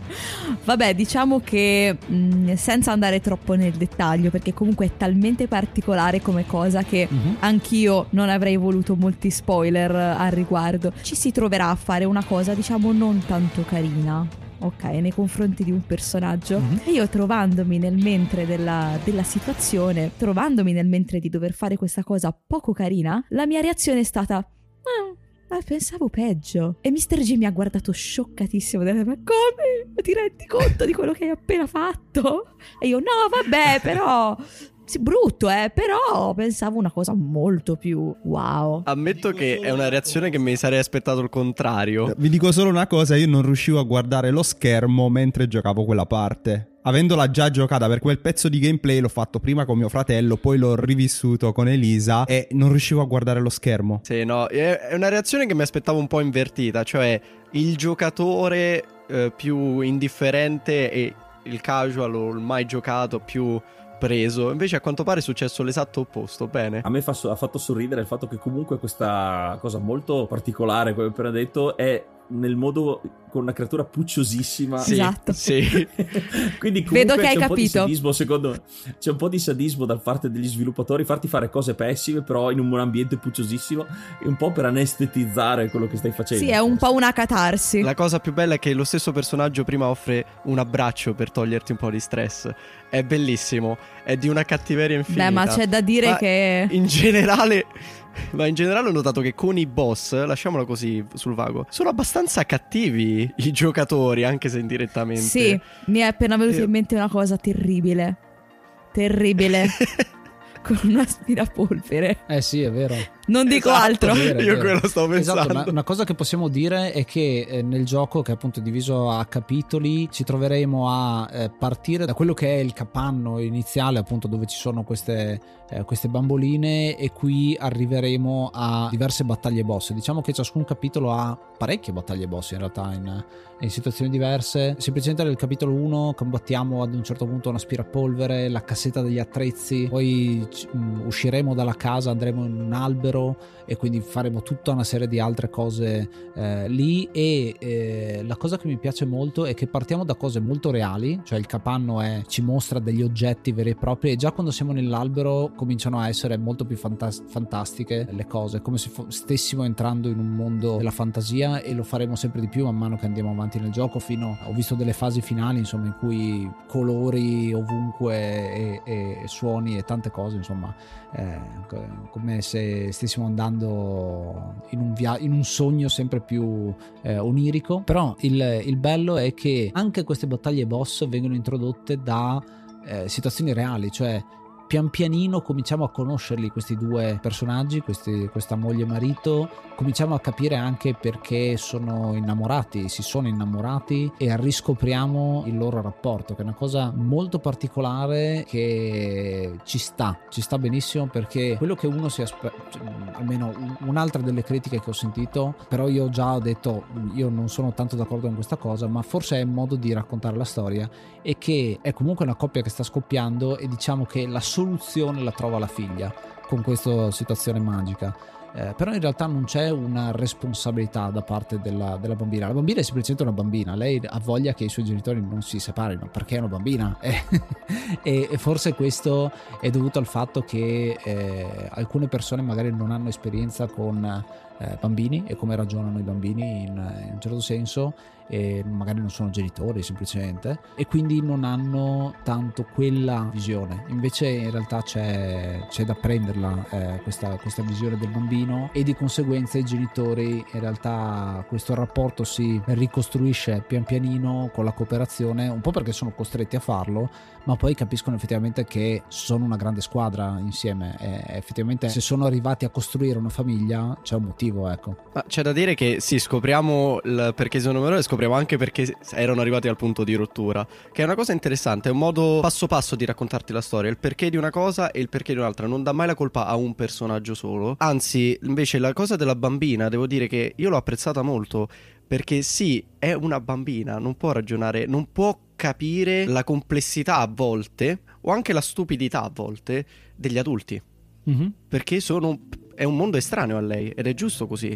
Vabbè, diciamo che mh, senza andare troppo nel dettaglio, perché comunque è talmente particolare come cosa che Mhm. anch'io non avrei voluto molti spoiler al riguardo. Ci si troverà a fare una cosa, diciamo, non tanto carina. Ok, nei confronti di un personaggio. Mhm. E io trovandomi nel mentre della, della situazione, trovandomi nel mentre di dover fare questa cosa poco carina, la mia reazione è stata. "Ah, ah, pensavo peggio. E Mr. G mi ha guardato scioccatissimo. Ma come? Ti rendi conto di quello che hai appena fatto? E io, no, vabbè, però. Sì, brutto, eh, però pensavo una cosa molto più wow. Ammetto che è una reazione che mi sarei aspettato il contrario. Vi dico solo una cosa, io non riuscivo a guardare lo schermo mentre giocavo quella parte. Avendola già giocata per quel pezzo di gameplay l'ho fatto prima con mio fratello, poi l'ho rivissuto con Elisa e non riuscivo a guardare lo schermo. Sì, no, è una reazione che mi aspettavo un po' invertita, cioè il giocatore eh, più indifferente e il casual o il mai giocato più preso. Invece a quanto pare è successo l'esatto opposto, bene. A me fa ha fatto sorridere il fatto che comunque questa cosa molto particolare, come ho appena detto, è nel modo con una creatura pucciosissima. Sì, Esatto. Sì. Quindi comunque Vedo che hai c'è un po' di capito. sadismo, secondo me. C'è un po' di sadismo da parte degli sviluppatori, farti fare cose pessime, però in un ambiente pucciosissimo, e un po' per anestetizzare quello che stai facendo. Sì, è un po' una catarsi. La cosa più bella è che lo stesso personaggio prima offre un abbraccio per toglierti un po' di stress. È bellissimo, è di una cattiveria infinita. Beh, ma c'è da dire Ma che. In generale, ma in generale ho notato che con i boss, lasciamolo così sul vago, sono abbastanza cattivi i giocatori, anche se indirettamente. Sì, mi è appena venuta Io- in mente una cosa terribile. Terribile. con un aspirapolvere. Eh sì, è vero. Non dico Esatto. altro. Vero, Io vero. quello stavo pensando. Esatto, una cosa che possiamo dire è che eh, nel gioco, che è appunto diviso a capitoli, ci troveremo a eh, partire da quello che è il capanno iniziale, appunto dove ci sono queste, eh, queste bamboline, e qui arriveremo a diverse battaglie boss. Diciamo che ciascun capitolo ha parecchie battaglie boss in realtà in, in situazioni diverse. Semplicemente nel capitolo 1 combattiamo ad un certo punto un aspirapolvere, la cassetta degli attrezzi, poi mh, usciremo dalla casa, andremo in un albero Battle e quindi faremo tutta una serie di altre cose eh, lì. E eh, la cosa che mi piace molto è che partiamo da cose molto reali, cioè il capanno è- ci mostra degli oggetti veri e propri e già quando siamo nell'albero cominciano a essere molto più fantas- fantastiche le cose, come se fo- stessimo entrando in un mondo della fantasia e lo faremo sempre di più man mano che andiamo avanti nel gioco fino ho visto delle fasi finali insomma in cui colori ovunque e, e suoni e tante cose insomma eh, co- come se stessimo andando in un, via- in un sogno sempre più eh, onirico. Però il, il bello è che anche queste battaglie boss vengono introdotte da eh, situazioni reali, cioè pian pianino cominciamo a conoscerli questi due personaggi, questi- questa moglie e marito, cominciamo a capire anche perché sono innamorati, si sono innamorati e riscopriamo il loro rapporto, che è una cosa molto particolare che ci sta, ci sta benissimo perché quello che uno si aspetta, almeno un- un'altra delle critiche che ho sentito, però io già ho detto, io non sono tanto d'accordo con questa cosa, ma forse è il modo di raccontare la storia e che è comunque una coppia che sta scoppiando e diciamo che la soluzione la trova la figlia con questa situazione magica. Eh, però in realtà non c'è una responsabilità da parte della, della bambina. La bambina è semplicemente una bambina, lei ha voglia che i suoi genitori non si separino perché è una bambina. E, e forse questo è dovuto al fatto che eh, alcune persone magari non hanno esperienza con eh, bambini e come ragionano i bambini in, in un certo senso magari non sono genitori semplicemente e quindi non hanno tanto quella visione. Invece in realtà c'è, c'è da prenderla eh, questa, questa, visione del bambino e di conseguenza i genitori in realtà questo rapporto si ricostruisce pian pianino con la cooperazione un po' perché sono costretti a farlo ma poi capiscono effettivamente che sono una grande squadra insieme. E effettivamente se sono arrivati a costruire una famiglia c'è un motivo ecco. Ma c'è da dire che sì scopriamo il perché sono numerosi scopriamo anche perché erano arrivati al punto di rottura che è una cosa interessante è un modo passo passo di raccontarti la storia il perché di una cosa e il perché di un'altra non dà mai la colpa a un personaggio solo anzi invece la cosa della bambina devo dire che io l'ho apprezzata molto perché sì, è una bambina, non può ragionare, non può capire la complessità a volte, o anche la stupidità a volte, degli adulti. Mm-hmm. Perché sono, è un mondo estraneo a lei, ed è giusto così.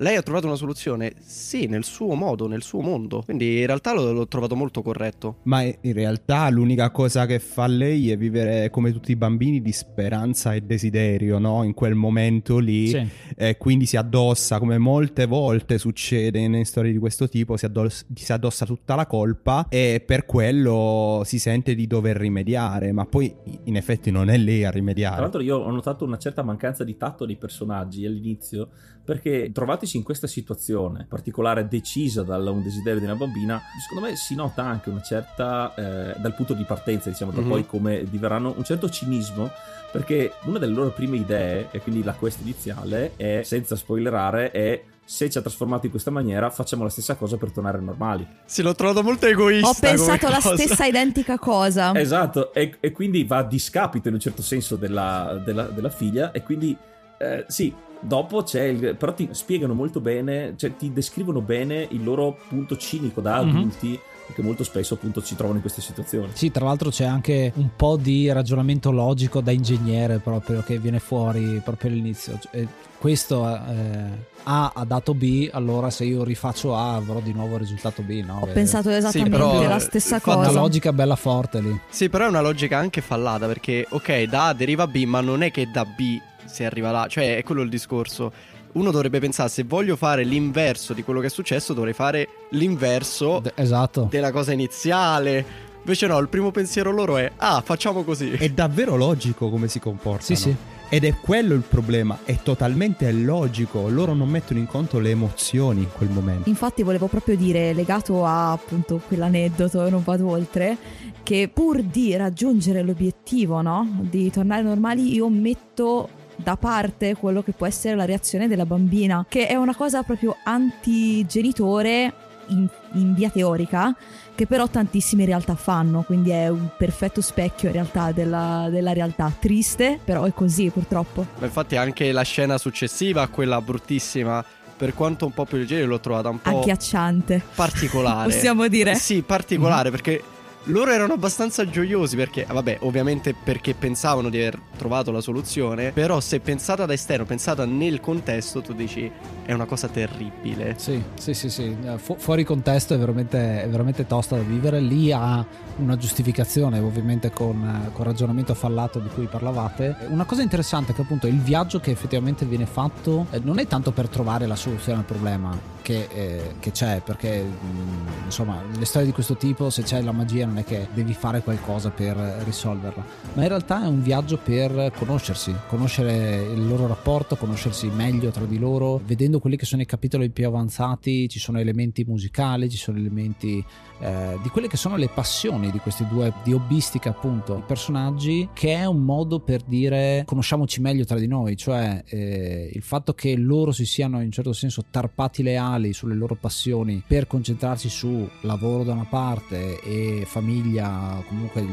Lei ha trovato una soluzione, sì, nel suo modo, nel suo mondo. Quindi in realtà l'ho, l'ho, trovato molto corretto. Ma in realtà l'unica cosa che fa lei è vivere come tutti i bambini di speranza e desiderio, no? In quel momento lì. Sì. E quindi si addossa, come molte volte succede in storie di questo tipo, si, addossa, si addossa tutta la colpa e per quello si sente di dover rimediare. Ma poi in effetti non è lei a rimediare. Tra l'altro io ho notato una certa mancanza di tatto dei personaggi all'inizio perché trovatisi in questa situazione particolare decisa da un desiderio di una bambina, secondo me si nota anche una certa, eh, dal punto di partenza, diciamo, da mm-hmm. poi come diverranno, un certo cinismo perché una delle loro prime idee, e quindi la quest iniziale, è, senza spoilerare, è se ci ha trasformato in questa maniera, facciamo la stessa cosa per tornare normali. Sì, l'ho trovato molto egoista. Ho pensato la cosa. stessa identica cosa. Esatto, e, e, quindi va a discapito in un certo senso della, della, della figlia, e quindi eh, sì, Dopo c'è il. Però ti spiegano molto bene, cioè ti descrivono bene il loro punto cinico da mhm. adulti. Mm-hmm che molto spesso appunto ci trovano in queste situazioni. Sì, tra l'altro c'è anche un po' di ragionamento logico da ingegnere proprio che viene fuori proprio all'inizio. E questo eh, A ha dato B, allora se io rifaccio A avrò di nuovo il risultato B. No? Ho Beh, pensato esattamente sì, però, la stessa cosa. Una logica bella forte lì. Sì, però è una logica anche fallata perché ok, da A deriva B, ma non è che da B si arriva là, cioè è quello il discorso. Uno dovrebbe pensare se voglio fare l'inverso di quello che è successo, dovrei fare l'inverso D- esatto. della cosa iniziale. Invece no, il primo pensiero loro è ah, facciamo così. È davvero logico come si comportano. Sì, sì. Ed è quello il problema, è totalmente logico, loro non mettono in conto le emozioni in quel momento. Infatti volevo proprio dire, legato a appunto quell'aneddoto, non vado oltre, che pur di raggiungere l'obiettivo, no? Di tornare normali, io metto da parte quello che può essere la reazione della bambina, che è una cosa proprio antigenitore in, in via teorica, che però tantissime realtà fanno, quindi è un perfetto specchio in realtà della, della realtà. Triste, però è così purtroppo. Ma infatti anche la scena successiva, quella bruttissima per quanto un po' più leggera, l'ho trovata un po' agghiacciante. Particolare. Possiamo dire. Sì, particolare mm-hmm. perché loro erano abbastanza gioiosi perché, vabbè, ovviamente perché pensavano di aver trovato la soluzione, però se pensata da esterno, pensata nel contesto, tu dici è una cosa terribile. Sì, sì, sì, sì. Eh, fu- fuori contesto è veramente, è veramente tosta da vivere. Lì ha una giustificazione, ovviamente con, con ragionamento fallato di cui parlavate. Una cosa interessante è che appunto il viaggio che effettivamente viene fatto eh, non è tanto per trovare la soluzione al problema, che, eh, che, c'è perché mh, insomma le storie di questo tipo se c'è la magia non è che devi fare qualcosa per risolverla. Ma in realtà è un viaggio per conoscersi conoscere il loro rapporto conoscersi meglio tra di loro vedendo quelli che sono i capitoli più avanzati ci sono elementi musicali ci sono elementi eh, di quelle che sono le passioni di questi due di hobbistica appunto i personaggi che è un modo per dire conosciamoci meglio tra di noi cioè eh, il fatto che loro si siano in un certo senso tarpati le ali sulle loro passioni per concentrarsi su lavoro da una parte e famiglia comunque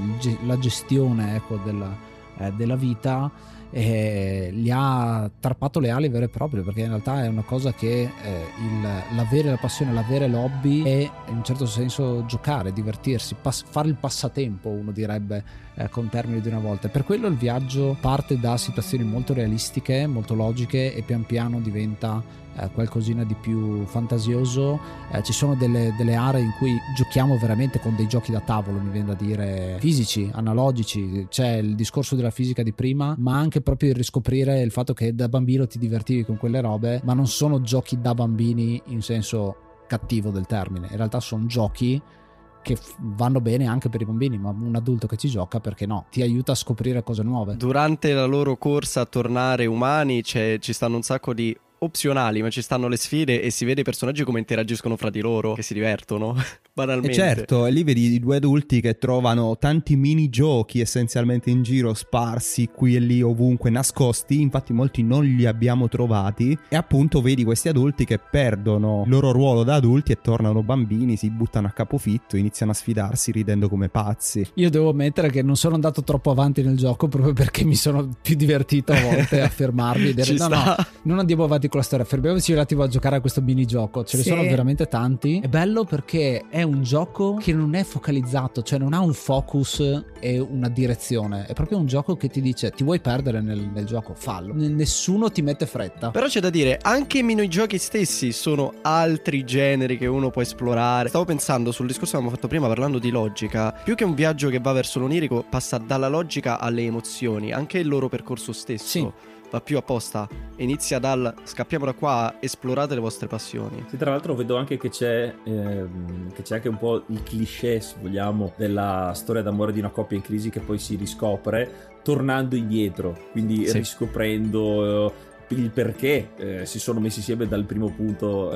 la gestione ecco, della, eh, della vita eh, gli ha tarpato le ali vere e proprie perché in realtà è una cosa che eh, il, l'avere la passione, l'avere l'hobby è in un certo senso giocare, divertirsi, pass- fare il passatempo uno direbbe eh, con termini di una volta. Per quello il viaggio parte da situazioni molto realistiche, molto logiche e pian piano diventa eh, qualcosina di più fantasioso. Eh, ci sono delle, delle, aree in cui giochiamo veramente con dei giochi da tavolo, mi viene da dire fisici, analogici. C'è il discorso della fisica di prima, ma anche proprio il riscoprire il fatto che da bambino ti divertivi con quelle robe, ma non sono giochi da bambini in senso cattivo del termine. In realtà sono giochi che vanno bene anche per i bambini, ma un adulto che ci gioca perché no? Ti aiuta a scoprire cose nuove. Durante la loro corsa a tornare umani ci stanno un sacco di opzionali, ma ci stanno le sfide e si vede i personaggi come interagiscono fra di loro, che si divertono, banalmente. E certo, e lì vedi i due adulti che trovano tanti minigiochi essenzialmente in giro, sparsi qui e lì ovunque, nascosti, infatti molti non li abbiamo trovati e appunto vedi questi adulti che perdono il loro ruolo da adulti e tornano bambini, si buttano a capofitto, iniziano a sfidarsi ridendo come pazzi. Io devo ammettere che non sono andato troppo avanti nel gioco proprio perché mi sono più divertito a volte a fermarmi e dire no, no, non andiamo avanti con la storia, fermiamoci un attimo a giocare a questo minigioco. Ce sì. ne sono veramente tanti. È bello perché è un gioco che non è focalizzato, cioè non ha un focus e una direzione. È proprio un gioco che ti dice: ti vuoi perdere nel, nel gioco? Fallo. Nessuno ti mette fretta. Però c'è da dire, anche i minigiochi stessi sono altri generi che uno può esplorare. Stavo pensando sul discorso che abbiamo fatto prima parlando di logica. Più che un viaggio che va verso l'onirico, passa dalla logica alle emozioni, anche il loro percorso stesso. Sì va più apposta. Inizia dal scappiamo da qua, esplorate le vostre passioni. Sì, tra l'altro vedo anche che c'è, ehm, che c'è anche un po' il cliché, se vogliamo, della storia d'amore di una coppia in crisi che poi si riscopre tornando indietro, quindi sì. riscoprendo il perché eh, si sono messi insieme dal primo punto eh,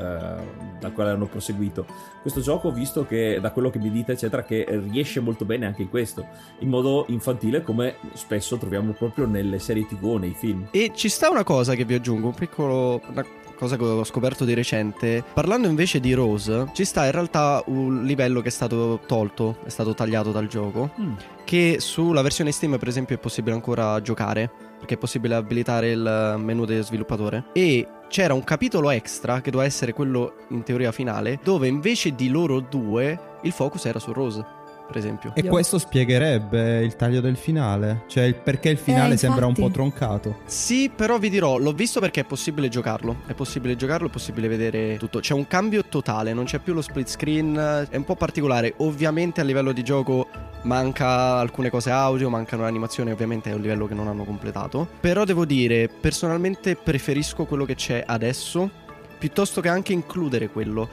dal quale hanno proseguito. Questo gioco, ho visto che da quello che mi dite, eccetera, che riesce molto bene anche in questo, in modo infantile, come spesso troviamo proprio nelle serie TV o nei film. E ci sta una cosa che vi aggiungo, un piccolo. Una cosa che ho scoperto di recente. Parlando invece di Rose, ci sta in realtà un livello che è stato tolto, è stato tagliato dal gioco. Mm. Che sulla versione Steam, per esempio, è possibile ancora giocare perché è possibile abilitare il menu del sviluppatore. E c'era un capitolo extra che doveva essere quello in teoria finale, dove invece di loro due il focus era su Rose per esempio. E questo spiegherebbe il taglio del finale, cioè il perché il finale eh, sembra un po' troncato. Sì, però vi dirò, l'ho visto perché è possibile giocarlo, è possibile giocarlo, è possibile vedere tutto. C'è un cambio totale, non c'è più lo split screen, è un po' particolare. Ovviamente a livello di gioco manca alcune cose audio, mancano animazioni, ovviamente è un livello che non hanno completato. Però devo dire, personalmente preferisco quello che c'è adesso, piuttosto che anche includere quello,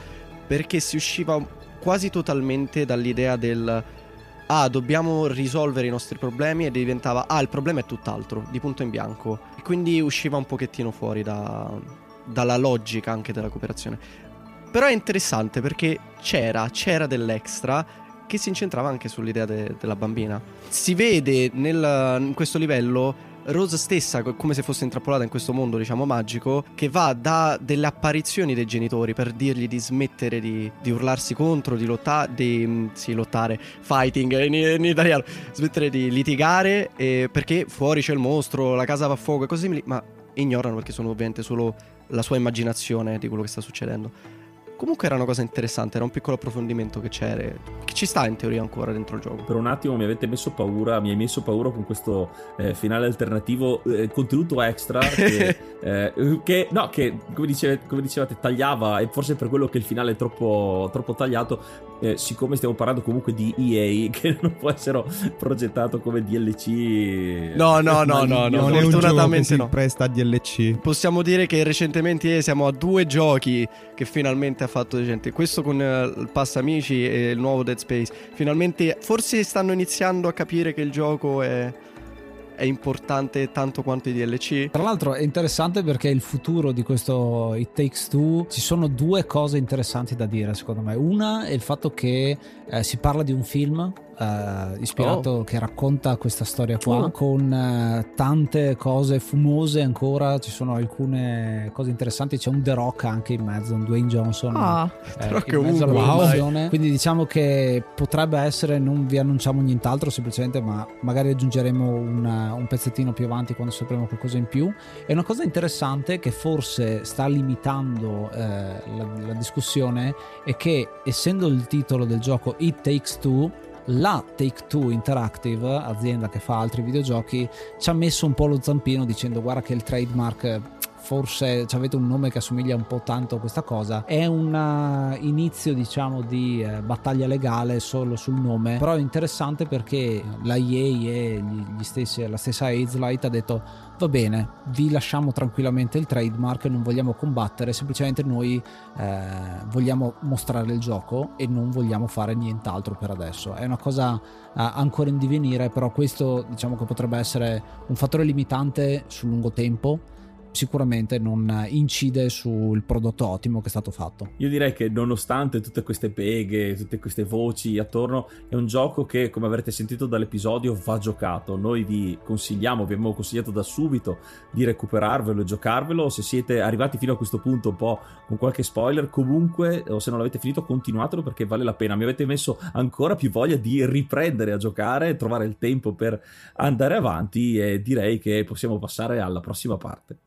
perché si usciva quasi totalmente dall'idea del ah, dobbiamo risolvere i nostri problemi e diventava ah, il problema è tutt'altro, di punto in bianco. E quindi usciva un pochettino fuori da, dalla logica anche della cooperazione. Però è interessante perché c'era, c'era dell'extra che si incentrava anche sull'idea de- della bambina. Si vede nel, in questo livello Rose stessa, come se fosse intrappolata in questo mondo, diciamo, magico, che va da delle apparizioni dei genitori per dirgli di smettere di, di urlarsi contro, di lottare, di mm, sì, lottare, fighting in, in italiano, smettere di litigare, eh, perché fuori c'è il mostro, la casa va a fuoco e così ma ignorano perché sono ovviamente solo la sua immaginazione di quello che sta succedendo. Comunque era una cosa interessante, era un piccolo approfondimento che c'era, che ci sta in teoria ancora dentro il gioco. Per un attimo mi avete messo paura, mi hai messo paura con questo eh, finale alternativo, eh, contenuto extra che, eh, che, no, che come, dice, come, dicevate tagliava e forse per quello che il finale è troppo, troppo tagliato, eh, siccome stiamo parlando comunque di EA che non può essere progettato come DLC no no no no, no si no. presta a DLC possiamo dire che recentemente siamo a due giochi che finalmente ha fatto gente. Questo con uh, il Pass Amici e il nuovo Dead Space. Finalmente forse stanno iniziando a capire che il gioco è è importante tanto quanto i DLC. Tra l'altro è interessante perché il futuro di questo It Takes Two ci sono due cose interessanti da dire secondo me. Una è il fatto che eh, si parla di un film uh, ispirato oh. che racconta questa storia qua oh. con uh, tante cose fumose ancora ci sono alcune cose interessanti c'è un The Rock anche in mezzo un Dwayne Johnson ah, eh, in mezzo wow. quindi diciamo che potrebbe essere non vi annunciamo nient'altro semplicemente ma magari aggiungeremo una, un pezzettino più avanti quando sapremo qualcosa in più e una cosa interessante che forse sta limitando eh, la, la discussione è che essendo il titolo del gioco It Takes Two la Take Two Interactive, azienda che fa altri videogiochi, ci ha messo un po' lo zampino dicendo guarda che il trademark forse avete un nome che assomiglia un po' tanto a questa cosa. È un uh, inizio, diciamo, di uh, battaglia legale solo sul nome, però è interessante perché la EA e gli stessi, la stessa Light ha detto va bene, vi lasciamo tranquillamente il trademark, non vogliamo combattere, semplicemente noi eh, vogliamo mostrare il gioco e non vogliamo fare nient'altro per adesso. È una cosa eh, ancora in divenire, però questo diciamo che potrebbe essere un fattore limitante sul lungo tempo sicuramente non incide sul prodotto ottimo che è stato fatto. Io direi che nonostante tutte queste beghe, tutte queste voci attorno, è un gioco che, come avrete sentito dall'episodio, va giocato. Noi vi consigliamo, vi abbiamo consigliato da subito di recuperarvelo e giocarvelo. Se siete arrivati fino a questo punto un po' con qualche spoiler, comunque, o se non l'avete finito, continuatelo perché vale la pena. Mi avete messo ancora più voglia di riprendere a giocare, trovare il tempo per andare avanti e direi che possiamo passare alla prossima parte.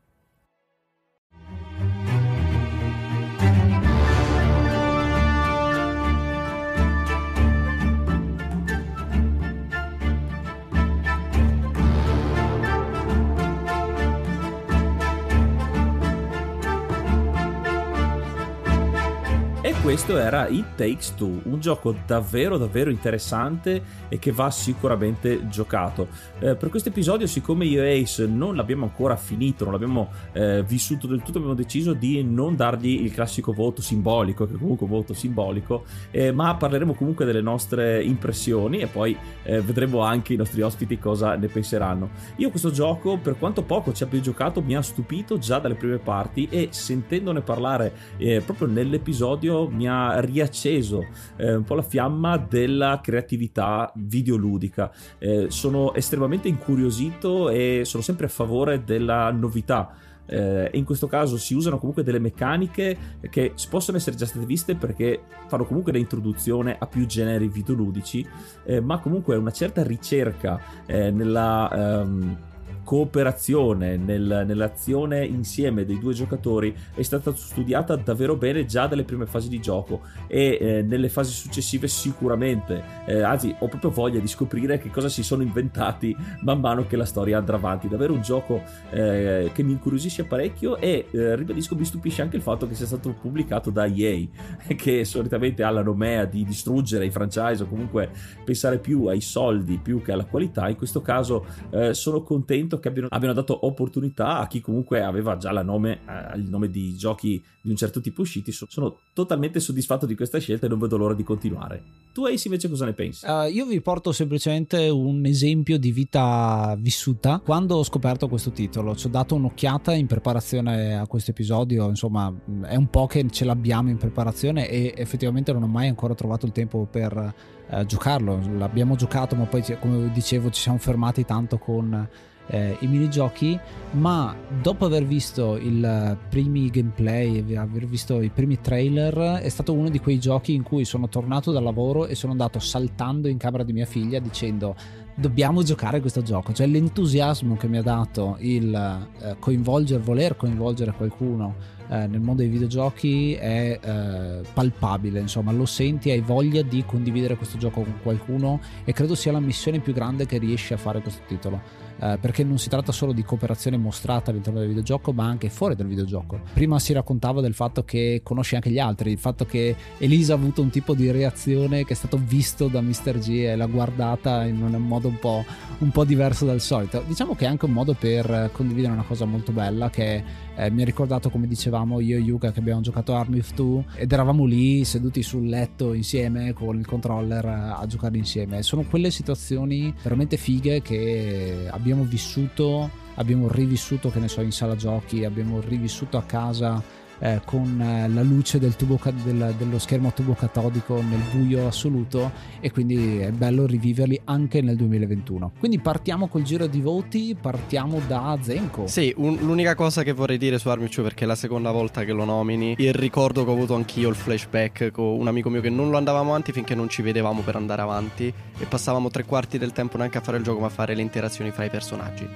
Questo era It Takes Two, un gioco davvero davvero interessante e che va sicuramente giocato. Eh, per questo episodio, siccome io e Ace non l'abbiamo ancora finito, non l'abbiamo eh, vissuto del tutto, abbiamo deciso di non dargli il classico voto simbolico, che è comunque un voto simbolico, eh, ma parleremo comunque delle nostre impressioni e poi eh, vedremo anche i nostri ospiti cosa ne penseranno. Io questo gioco, per quanto poco ci abbia giocato, mi ha stupito già dalle prime parti e sentendone parlare eh, proprio nell'episodio mi ha riacceso eh, un po' la fiamma della creatività videoludica. Eh, sono estremamente incuriosito e sono sempre a favore della novità. Eh, in questo caso si usano comunque delle meccaniche che possono essere già state viste perché fanno comunque da introduzione a più generi videoludici, eh, ma comunque una certa ricerca eh, nella... Um, cooperazione, nel, nell'azione insieme dei due giocatori è stata studiata davvero bene già dalle prime fasi di gioco e eh, nelle fasi successive sicuramente, eh, anzi ho proprio voglia di scoprire che cosa si sono inventati man mano che la storia andrà avanti. Davvero un gioco eh, che mi incuriosisce parecchio e eh, ribadisco mi stupisce anche il fatto che sia stato pubblicato da EA che solitamente ha la nomea di distruggere i franchise o comunque pensare più ai soldi più che alla qualità. In questo caso eh, sono contento che abbiano, abbiano, dato opportunità a chi comunque aveva già nome, eh, il nome di giochi di un certo tipo usciti. So, sono totalmente soddisfatto di questa scelta e non vedo l'ora di continuare. Tu Ace invece cosa ne pensi? Uh, io vi porto semplicemente un esempio di vita vissuta. Quando ho scoperto questo titolo ci ho dato un'occhiata in preparazione a questo episodio, insomma è un po' che ce l'abbiamo in preparazione e effettivamente non ho mai ancora trovato il tempo per uh, giocarlo. L'abbiamo giocato ma poi come dicevo ci siamo fermati tanto con eh, i minigiochi, ma dopo aver visto i primi gameplay, aver visto i primi trailer, è stato uno di quei giochi in cui sono tornato dal lavoro e sono andato saltando in camera di mia figlia dicendo dobbiamo giocare questo gioco, cioè l'entusiasmo che mi ha dato il eh, coinvolgere, voler coinvolgere qualcuno eh, nel mondo dei videogiochi è eh, palpabile, insomma lo senti, hai voglia di condividere questo gioco con qualcuno e credo sia la missione più grande che riesci a fare questo titolo eh, perché non si tratta solo di cooperazione mostrata all'interno del videogioco, ma anche fuori dal videogioco. Prima si raccontava del fatto che conosci anche gli altri, il fatto che Elisa ha avuto un tipo di reazione che è stato visto da Mr. G e l'ha guardata in un modo un po', un po diverso dal solito. Diciamo che è anche un modo per condividere una cosa molto bella che eh, mi ha ricordato come dicevamo io e Yuka che abbiamo giocato Army of Two ed eravamo lì seduti sul letto insieme con il controller a giocare insieme. Sono quelle situazioni veramente fighe che abbiamo vissuto, abbiamo rivissuto che ne so in sala giochi, abbiamo rivissuto a casa eh, con eh, la luce del tubo del, dello schermo tubo catodico nel buio assoluto e quindi è bello riviverli anche nel 2021. Quindi partiamo col giro di voti, partiamo da Zenko. Sì, un, l'unica cosa che vorrei dire su Armicio perché è la seconda volta che lo nomini, il ricordo che ho avuto anch'io il flashback con un amico mio che non lo andavamo avanti finché non ci vedevamo per andare avanti e passavamo tre quarti del tempo neanche a fare il gioco ma a fare le interazioni fra i personaggi,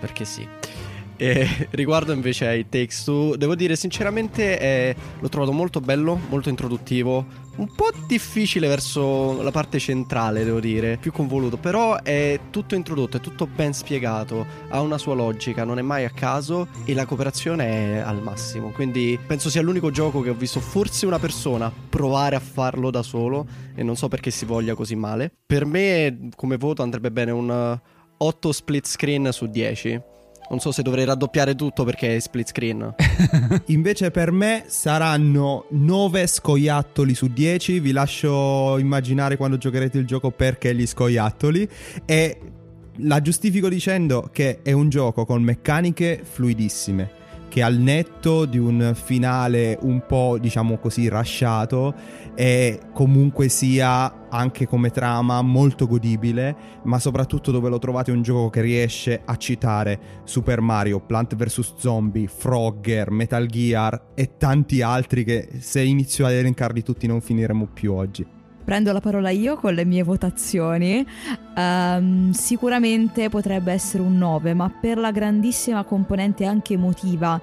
perché sì. E riguardo invece ai Takes Two, devo dire sinceramente eh, l'ho trovato molto bello, molto introduttivo. Un po' difficile verso la parte centrale, devo dire, più convoluto, però è tutto introdotto, è tutto ben spiegato, ha una sua logica, non è mai a caso e la cooperazione è al massimo. Quindi penso sia l'unico gioco che ho visto forse una persona provare a farlo da solo e non so perché si voglia così male. Per me come voto andrebbe bene un 8 split screen su 10. Non so se dovrei raddoppiare tutto perché è split screen. Invece per me saranno 9 scoiattoli su 10. Vi lascio immaginare quando giocherete il gioco perché gli scoiattoli. E la giustifico dicendo che è un gioco con meccaniche fluidissime che al netto di un finale un po' diciamo così rasciato e comunque sia anche come trama molto godibile ma soprattutto dove lo trovate un gioco che riesce a citare Super Mario, Plant vs Zombie, Frogger, Metal Gear e tanti altri che se inizio ad elencarli tutti non finiremo più oggi prendo la parola io con le mie votazioni. Um, sicuramente potrebbe essere un 9, ma per la grandissima componente anche emotiva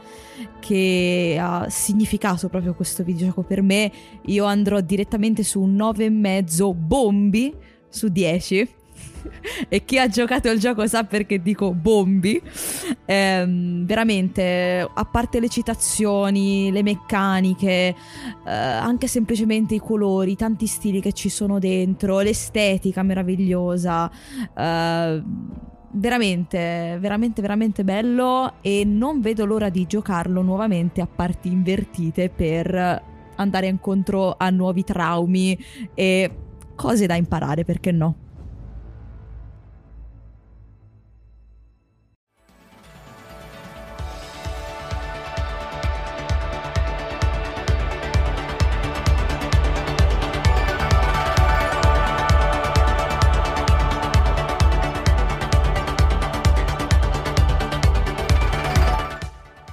che ha significato proprio questo videogioco per me, io andrò direttamente su un 9,5 bombi su 10 e chi ha giocato il gioco sa perché dico bombi. Ehm, veramente, a parte le citazioni, le meccaniche, eh, anche semplicemente i colori, tanti stili che ci sono dentro, l'estetica meravigliosa. Eh, veramente, veramente, veramente bello e non vedo l'ora di giocarlo nuovamente a parti invertite per andare incontro a nuovi traumi e cose da imparare, perché no?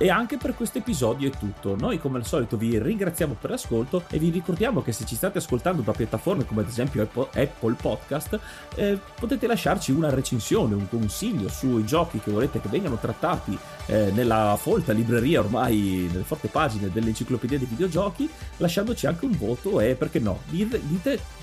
E anche per questo episodio è tutto. Noi come al solito vi ringraziamo per l'ascolto e vi ricordiamo che se ci state ascoltando da piattaforme come ad esempio Apple Podcast eh, potete lasciarci una recensione, un consiglio sui giochi che volete che vengano trattati eh, nella folta libreria ormai, nelle forti pagine dell'enciclopedia dei videogiochi, lasciandoci anche un voto e perché no, dite,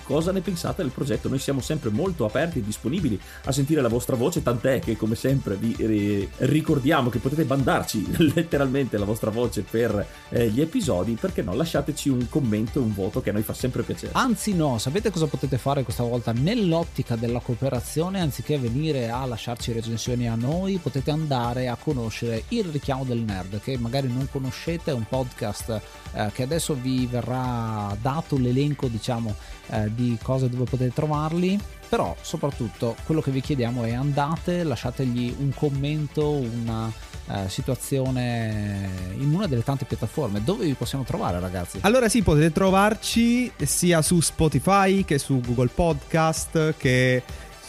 cosa ne pensate del progetto. Noi siamo sempre molto aperti e disponibili a sentire la vostra voce, tant'è che come sempre vi ricordiamo che potete mandarci letteralmente la vostra voce per eh, gli episodi, perché no, lasciateci un commento e un voto che a noi fa sempre piacere. Anzi no, sapete cosa potete fare questa volta? Nell'ottica della cooperazione, anziché venire a lasciarci recensioni a noi, potete andare a conoscere il richiamo del nerd, che magari non conoscete, è un podcast eh, che adesso vi verrà dato l'elenco, diciamo, eh, di cose dove potete trovarli però soprattutto quello che vi chiediamo è andate lasciategli un commento una eh, situazione in una delle tante piattaforme. Dove vi possiamo trovare ragazzi? Allora sì potete trovarci sia su Spotify che su Google Podcast che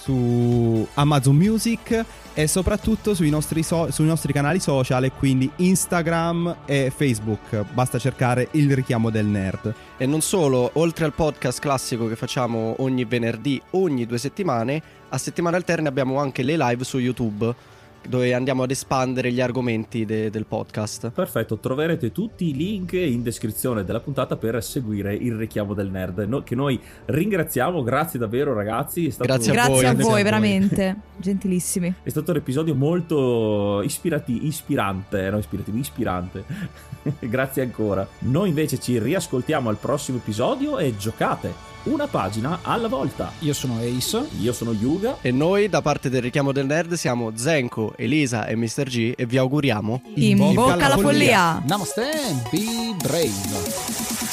su Amazon Music e soprattutto sui nostri, so- sui nostri canali social, quindi Instagram e Facebook. Basta cercare il richiamo del nerd. E non solo, oltre al podcast classico che facciamo ogni venerdì, ogni due settimane, a settimane alterne abbiamo anche le live su YouTube dove andiamo ad espandere gli argomenti de- del podcast. Perfetto, troverete tutti i link in descrizione della puntata per seguire il richiamo del nerd. No, che noi ringraziamo, grazie davvero ragazzi. grazie a grazie voi. A voi, voi veramente, gentilissimi. È stato un episodio molto ispirati- ispirante, no ispirativo, ispirante. grazie ancora. Noi invece ci riascoltiamo al prossimo episodio e giocate una pagina alla volta. Io sono Ace. Io sono Yuga. E noi, da parte del richiamo del nerd, siamo Zenko, Elisa e Mr. G e vi auguriamo. In, In bocca alla follia. follia. Namaste, be brave.